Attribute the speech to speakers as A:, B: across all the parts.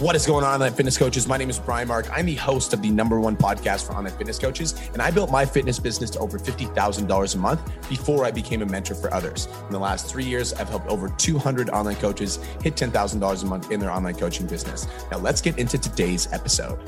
A: What is going on, online fitness coaches? My name is Brian Mark. I'm the host of the number one podcast for online fitness coaches, and I built my fitness business to over $50,000 a month before I became a mentor for others. In the last three years, I've helped over 200 online coaches hit $10,000 a month in their online coaching business. Now, let's get into today's episode.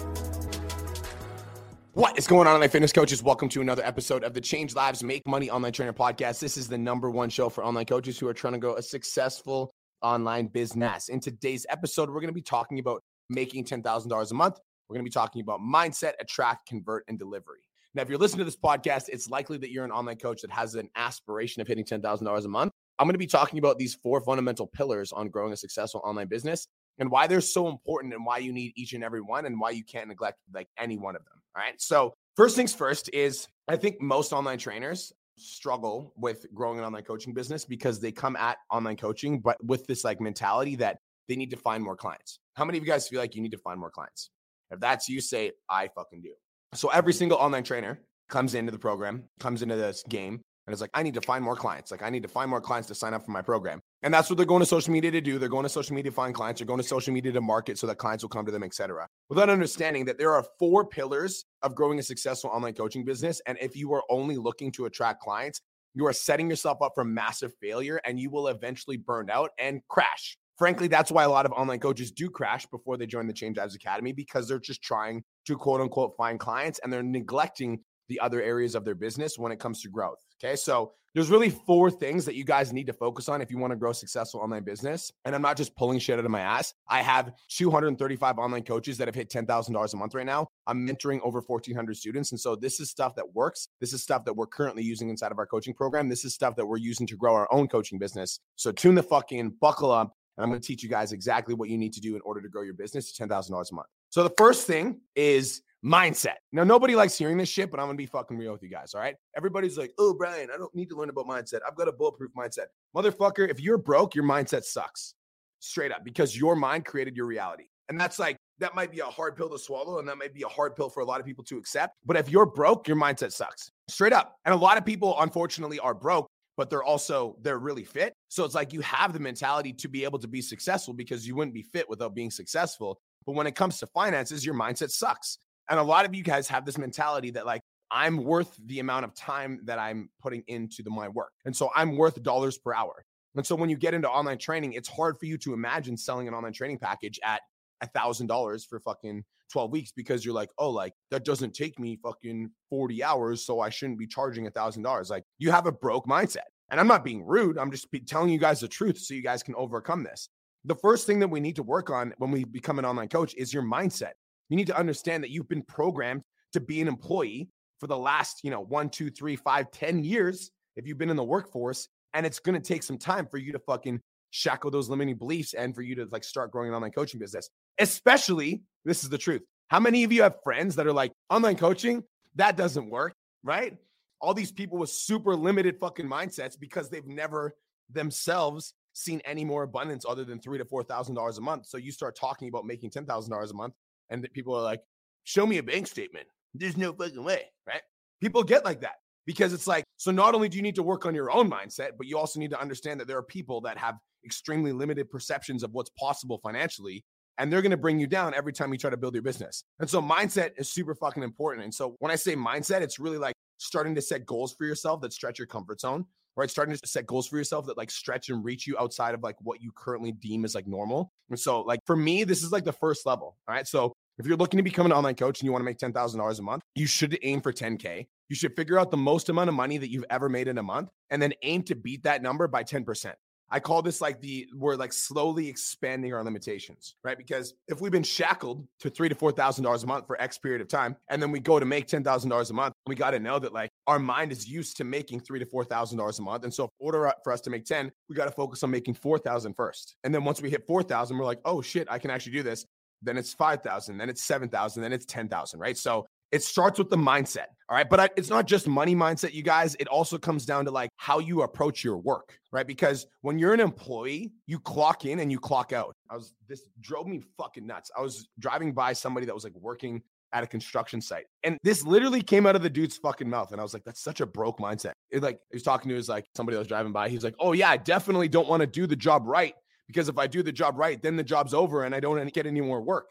A: What is going on, online fitness coaches? Welcome to another episode of the Change Lives Make Money Online Trainer Podcast. This is the number one show for online coaches who are trying to grow a successful online business. In today's episode, we're going to be talking about making $10,000 a month. We're going to be talking about mindset, attract, convert, and delivery. Now, if you're listening to this podcast, it's likely that you're an online coach that has an aspiration of hitting $10,000 a month. I'm going to be talking about these four fundamental pillars on growing a successful online business and why they're so important and why you need each and every one and why you can't neglect like any one of them. All right. So, first things first is I think most online trainers struggle with growing an online coaching business because they come at online coaching, but with this like mentality that they need to find more clients. How many of you guys feel like you need to find more clients? If that's you, say, I fucking do. So every single online trainer comes into the program, comes into this game, and it's like, I need to find more clients. Like, I need to find more clients to sign up for my program. And that's what they're going to social media to do. They're going to social media to find clients. They're going to social media to market so that clients will come to them, etc. Without understanding that there are four pillars of growing a successful online coaching business. And if you are only looking to attract clients, you are setting yourself up for massive failure and you will eventually burn out and crash. Frankly, that's why a lot of online coaches do crash before they join the Change Lives Academy because they're just trying to quote unquote find clients and they're neglecting the other areas of their business when it comes to growth. Okay. So there's really four things that you guys need to focus on if you want to grow successful online business. And I'm not just pulling shit out of my ass. I have 235 online coaches that have hit $10,000 a month right now. I'm mentoring over 1,400 students. And so this is stuff that works. This is stuff that we're currently using inside of our coaching program. This is stuff that we're using to grow our own coaching business. So tune the fucking buckle up. And I'm going to teach you guys exactly what you need to do in order to grow your business to $10,000 a month. So the first thing is mindset. Now, nobody likes hearing this shit, but I'm gonna be fucking real with you guys. All right. Everybody's like, oh, Brian, I don't need to learn about mindset. I've got a bulletproof mindset. Motherfucker, if you're broke, your mindset sucks straight up because your mind created your reality. And that's like, that might be a hard pill to swallow and that might be a hard pill for a lot of people to accept. But if you're broke, your mindset sucks straight up. And a lot of people, unfortunately, are broke but they're also they're really fit. So it's like you have the mentality to be able to be successful because you wouldn't be fit without being successful. But when it comes to finances, your mindset sucks. And a lot of you guys have this mentality that like I'm worth the amount of time that I'm putting into the my work. And so I'm worth dollars per hour. And so when you get into online training, it's hard for you to imagine selling an online training package at a thousand dollars for fucking 12 weeks because you're like, oh, like that doesn't take me fucking 40 hours. So I shouldn't be charging a thousand dollars. Like you have a broke mindset. And I'm not being rude. I'm just telling you guys the truth so you guys can overcome this. The first thing that we need to work on when we become an online coach is your mindset. You need to understand that you've been programmed to be an employee for the last, you know, one, two, three, five, ten years if you've been in the workforce. And it's going to take some time for you to fucking shackle those limiting beliefs and for you to like start growing an online coaching business. Especially, this is the truth. How many of you have friends that are like, online coaching, that doesn't work, right? All these people with super limited fucking mindsets because they've never themselves seen any more abundance other than three to four thousand dollars a month. So you start talking about making ten thousand dollars a month, and that people are like, show me a bank statement. There's no fucking way, right? People get like that because it's like, so not only do you need to work on your own mindset, but you also need to understand that there are people that have extremely limited perceptions of what's possible financially. And they're going to bring you down every time you try to build your business. And so mindset is super fucking important. And so when I say mindset, it's really like starting to set goals for yourself that stretch your comfort zone, right? Starting to set goals for yourself that like stretch and reach you outside of like what you currently deem as like normal. And so, like for me, this is like the first level. All right. So if you're looking to become an online coach and you want to make $10,000 a month, you should aim for 10K. You should figure out the most amount of money that you've ever made in a month and then aim to beat that number by 10%. I call this like the we're like slowly expanding our limitations, right? Because if we've been shackled to three to four thousand dollars a month for X period of time, and then we go to make ten thousand dollars a month, we got to know that like our mind is used to making three to four thousand dollars a month, and so in order for us to make ten, we got to focus on making four thousand first, and then once we hit four thousand, we're like, oh shit, I can actually do this then it's 5,000, then it's 7,000, then it's 10,000, right? So it starts with the mindset. All right. But I, it's not just money mindset, you guys. It also comes down to like how you approach your work, right? Because when you're an employee, you clock in and you clock out. I was, this drove me fucking nuts. I was driving by somebody that was like working at a construction site. And this literally came out of the dude's fucking mouth. And I was like, that's such a broke mindset. It like, he was talking to his like somebody that was driving by. He's like, oh, yeah, I definitely don't want to do the job right because if I do the job right, then the job's over and I don't get any more work.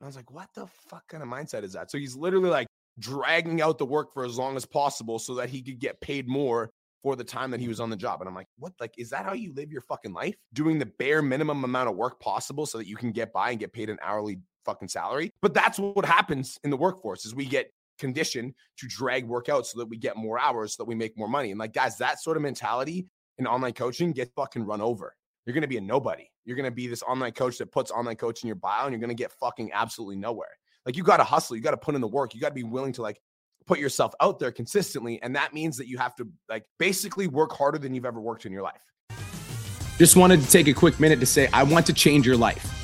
A: And I was like, what the fuck kind of mindset is that? So he's literally like dragging out the work for as long as possible so that he could get paid more for the time that he was on the job. And I'm like, what? Like, is that how you live your fucking life? Doing the bare minimum amount of work possible so that you can get by and get paid an hourly fucking salary. But that's what happens in the workforce is we get conditioned to drag work out so that we get more hours so that we make more money. And like, guys, that sort of mentality in online coaching gets fucking run over. You're going to be a nobody. You're going to be this online coach that puts online coach in your bio and you're going to get fucking absolutely nowhere. Like you got to hustle, you got to put in the work, you got to be willing to like put yourself out there consistently and that means that you have to like basically work harder than you've ever worked in your life.
B: Just wanted to take a quick minute to say I want to change your life.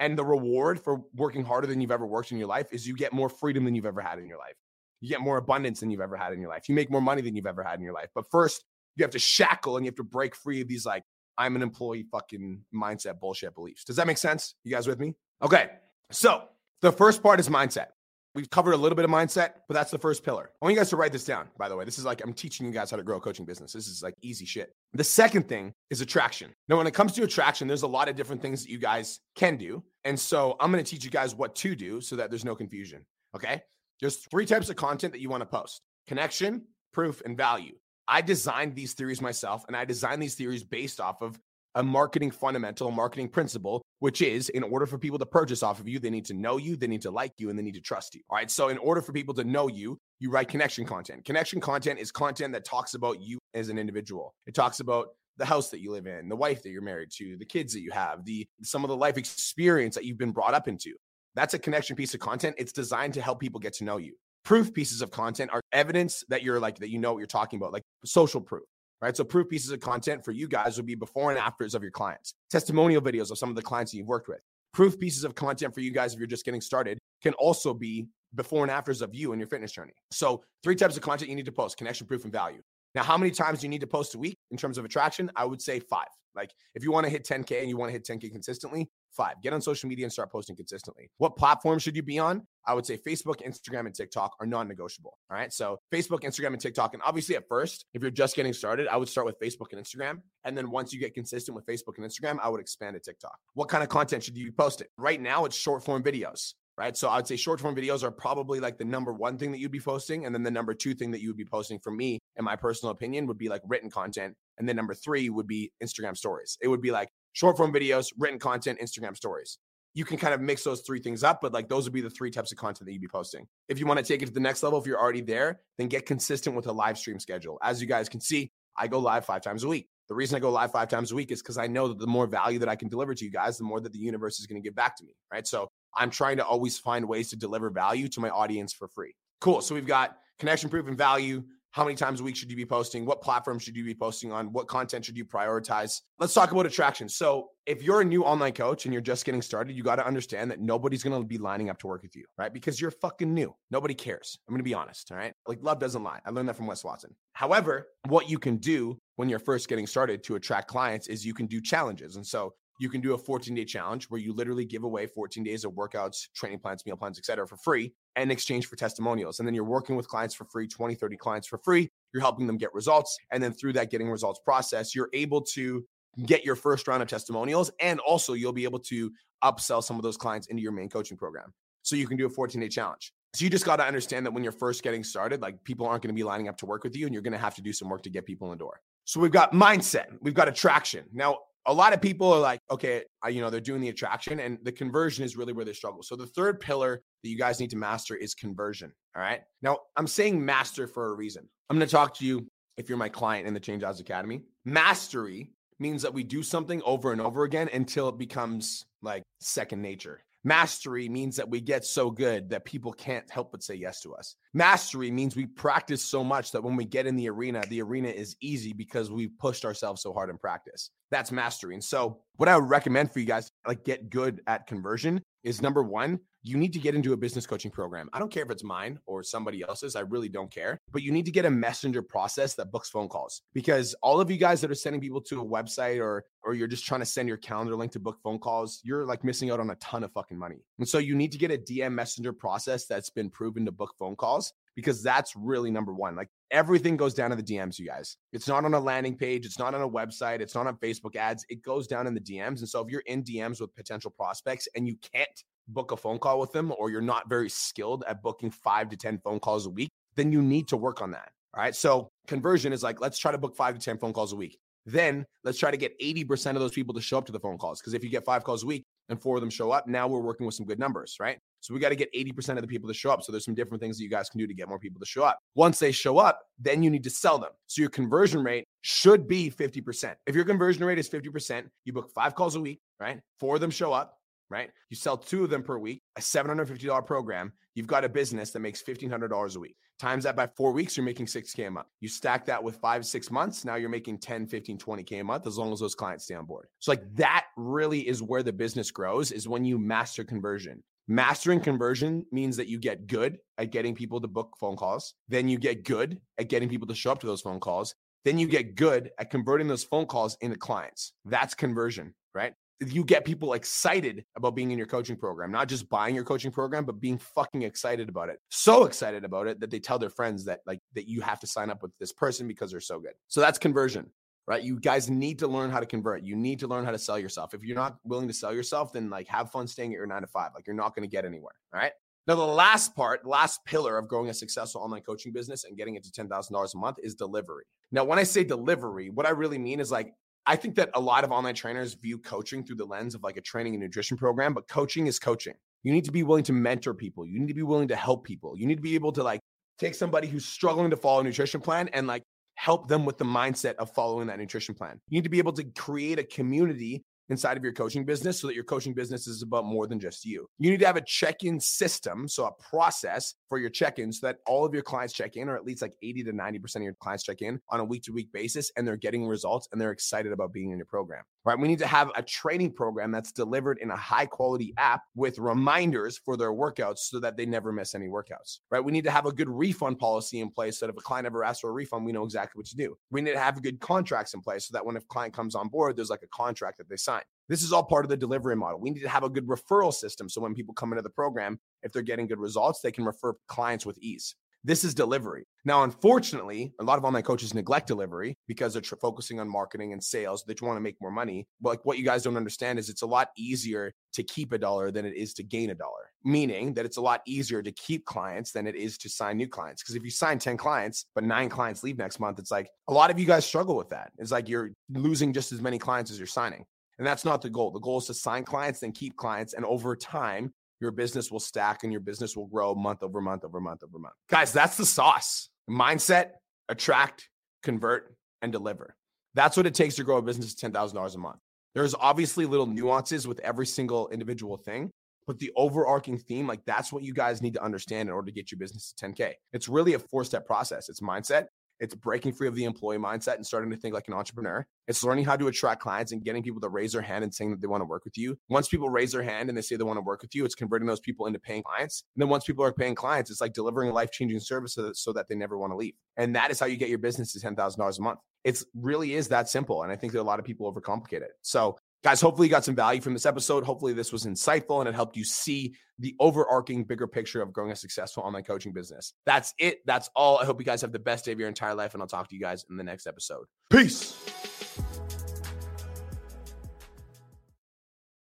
A: And the reward for working harder than you've ever worked in your life is you get more freedom than you've ever had in your life. You get more abundance than you've ever had in your life. You make more money than you've ever had in your life. But first, you have to shackle and you have to break free of these like I'm an employee fucking mindset bullshit beliefs. Does that make sense? You guys with me? Okay. So the first part is mindset. We've covered a little bit of mindset, but that's the first pillar. I want you guys to write this down, by the way. This is like I'm teaching you guys how to grow a coaching business. This is like easy shit. The second thing is attraction. Now, when it comes to attraction, there's a lot of different things that you guys can do. And so I'm going to teach you guys what to do so that there's no confusion. Okay. There's three types of content that you want to post connection, proof, and value. I designed these theories myself, and I designed these theories based off of a marketing fundamental, marketing principle, which is in order for people to purchase off of you, they need to know you, they need to like you, and they need to trust you. All right. So, in order for people to know you, you write connection content. Connection content is content that talks about you as an individual. It talks about the house that you live in, the wife that you're married to, the kids that you have, the some of the life experience that you've been brought up into. That's a connection piece of content. It's designed to help people get to know you. Proof pieces of content are evidence that you're like that you know what you're talking about, like social proof right? So proof pieces of content for you guys would be before and afters of your clients, testimonial videos of some of the clients that you've worked with. Proof pieces of content for you guys if you're just getting started can also be before and afters of you and your fitness journey. So three types of content you need to post: connection, proof, and value. Now, how many times do you need to post a week in terms of attraction? I would say five. Like if you want to hit 10K and you want to hit 10K consistently, five. Get on social media and start posting consistently. What platform should you be on? I would say Facebook, Instagram, and TikTok are non negotiable. All right. So Facebook, Instagram, and TikTok. And obviously, at first, if you're just getting started, I would start with Facebook and Instagram. And then once you get consistent with Facebook and Instagram, I would expand to TikTok. What kind of content should you be posting? Right now, it's short form videos right? So I would say short form videos are probably like the number one thing that you'd be posting. And then the number two thing that you would be posting for me, in my personal opinion, would be like written content. And then number three would be Instagram stories. It would be like short form videos, written content, Instagram stories. You can kind of mix those three things up, but like those would be the three types of content that you'd be posting. If you want to take it to the next level, if you're already there, then get consistent with a live stream schedule. As you guys can see, I go live five times a week. The reason I go live five times a week is because I know that the more value that I can deliver to you guys, the more that the universe is going to give back to me. Right. So I'm trying to always find ways to deliver value to my audience for free. Cool. So we've got connection proof and value. How many times a week should you be posting? What platform should you be posting on? What content should you prioritize? Let's talk about attraction. So, if you're a new online coach and you're just getting started, you got to understand that nobody's going to be lining up to work with you, right? Because you're fucking new. Nobody cares. I'm going to be honest, all right? Like love doesn't lie. I learned that from Wes Watson. However, what you can do when you're first getting started to attract clients is you can do challenges. And so, you can do a 14 day challenge where you literally give away 14 days of workouts, training plans, meal plans, etc., for free in exchange for testimonials. And then you're working with clients for free, 20, 30 clients for free. You're helping them get results. And then through that getting results process, you're able to get your first round of testimonials. And also, you'll be able to upsell some of those clients into your main coaching program. So you can do a 14 day challenge. So you just got to understand that when you're first getting started, like people aren't going to be lining up to work with you and you're going to have to do some work to get people in the door. So we've got mindset, we've got attraction. Now, a lot of people are like, okay, I, you know, they're doing the attraction and the conversion is really where they struggle. So the third pillar that you guys need to master is conversion. All right. Now I'm saying master for a reason. I'm going to talk to you if you're my client in the Change Lives Academy. Mastery means that we do something over and over again until it becomes like second nature. Mastery means that we get so good that people can't help but say yes to us. Mastery means we practice so much that when we get in the arena, the arena is easy because we've pushed ourselves so hard in practice. That's mastery. And so, what I would recommend for you guys, like get good at conversion, is number one, you need to get into a business coaching program. I don't care if it's mine or somebody else's. I really don't care. But you need to get a messenger process that books phone calls because all of you guys that are sending people to a website or or you're just trying to send your calendar link to book phone calls, you're like missing out on a ton of fucking money. And so you need to get a DM messenger process that's been proven to book phone calls because that's really number one. Like everything goes down to the DMs, you guys. It's not on a landing page, it's not on a website, it's not on Facebook ads. It goes down in the DMs. And so if you're in DMs with potential prospects and you can't book a phone call with them or you're not very skilled at booking five to 10 phone calls a week, then you need to work on that. All right. So conversion is like, let's try to book five to 10 phone calls a week. Then let's try to get 80% of those people to show up to the phone calls. Because if you get five calls a week and four of them show up, now we're working with some good numbers, right? So we got to get 80% of the people to show up. So there's some different things that you guys can do to get more people to show up. Once they show up, then you need to sell them. So your conversion rate should be 50%. If your conversion rate is 50%, you book five calls a week, right? Four of them show up right? You sell two of them per week, a $750 program. You've got a business that makes $1,500 a week. Times that by four weeks, you're making 6K a month. You stack that with five, six months. Now you're making 10, 15, 20K a month as long as those clients stay on board. So, like, that really is where the business grows is when you master conversion. Mastering conversion means that you get good at getting people to book phone calls. Then you get good at getting people to show up to those phone calls. Then you get good at converting those phone calls into clients. That's conversion, right? You get people excited about being in your coaching program, not just buying your coaching program, but being fucking excited about it. So excited about it that they tell their friends that like that you have to sign up with this person because they're so good. So that's conversion, right? You guys need to learn how to convert. You need to learn how to sell yourself. If you're not willing to sell yourself, then like have fun staying at your 9 to 5. Like you're not going to get anywhere, all right? Now, the last part, last pillar of growing a successful online coaching business and getting it to $10,000 a month is delivery. Now, when I say delivery, what I really mean is like I think that a lot of online trainers view coaching through the lens of like a training and nutrition program, but coaching is coaching. You need to be willing to mentor people. You need to be willing to help people. You need to be able to like take somebody who's struggling to follow a nutrition plan and like help them with the mindset of following that nutrition plan. You need to be able to create a community inside of your coaching business so that your coaching business is about more than just you. You need to have a check in system, so a process for your check in so that all of your clients check in, or at least like 80 to 90% of your clients check in on a week to week basis and they're getting results and they're excited about being in your program, right? We need to have a training program that's delivered in a high quality app with reminders for their workouts so that they never miss any workouts, right? We need to have a good refund policy in place so that if a client ever asks for a refund, we know exactly what to do. We need to have good contracts in place so that when a client comes on board, there's like a contract that they sign. This is all part of the delivery model. We need to have a good referral system. So when people come into the program, if they're getting good results, they can refer clients with ease. This is delivery. Now, unfortunately, a lot of online coaches neglect delivery because they're tr- focusing on marketing and sales. They want to make more money. But like what you guys don't understand is it's a lot easier to keep a dollar than it is to gain a dollar. Meaning that it's a lot easier to keep clients than it is to sign new clients. Because if you sign 10 clients, but nine clients leave next month, it's like a lot of you guys struggle with that. It's like you're losing just as many clients as you're signing. And that's not the goal. The goal is to sign clients, then keep clients. And over time, your business will stack and your business will grow month over month over month over month. Guys, that's the sauce mindset, attract, convert, and deliver. That's what it takes to grow a business to $10,000 a month. There's obviously little nuances with every single individual thing, but the overarching theme, like that's what you guys need to understand in order to get your business to 10K. It's really a four step process. It's mindset, it's breaking free of the employee mindset and starting to think like an entrepreneur. It's learning how to attract clients and getting people to raise their hand and saying that they want to work with you. Once people raise their hand and they say they want to work with you, it's converting those people into paying clients. And then once people are paying clients, it's like delivering life changing service so that, so that they never want to leave. And that is how you get your business to $10,000 a month. It really is that simple. And I think that a lot of people overcomplicate it. So Guys, hopefully you got some value from this episode. Hopefully this was insightful and it helped you see the overarching bigger picture of growing a successful online coaching business. That's it. That's all. I hope you guys have the best day of your entire life and I'll talk to you guys in the next episode. Peace.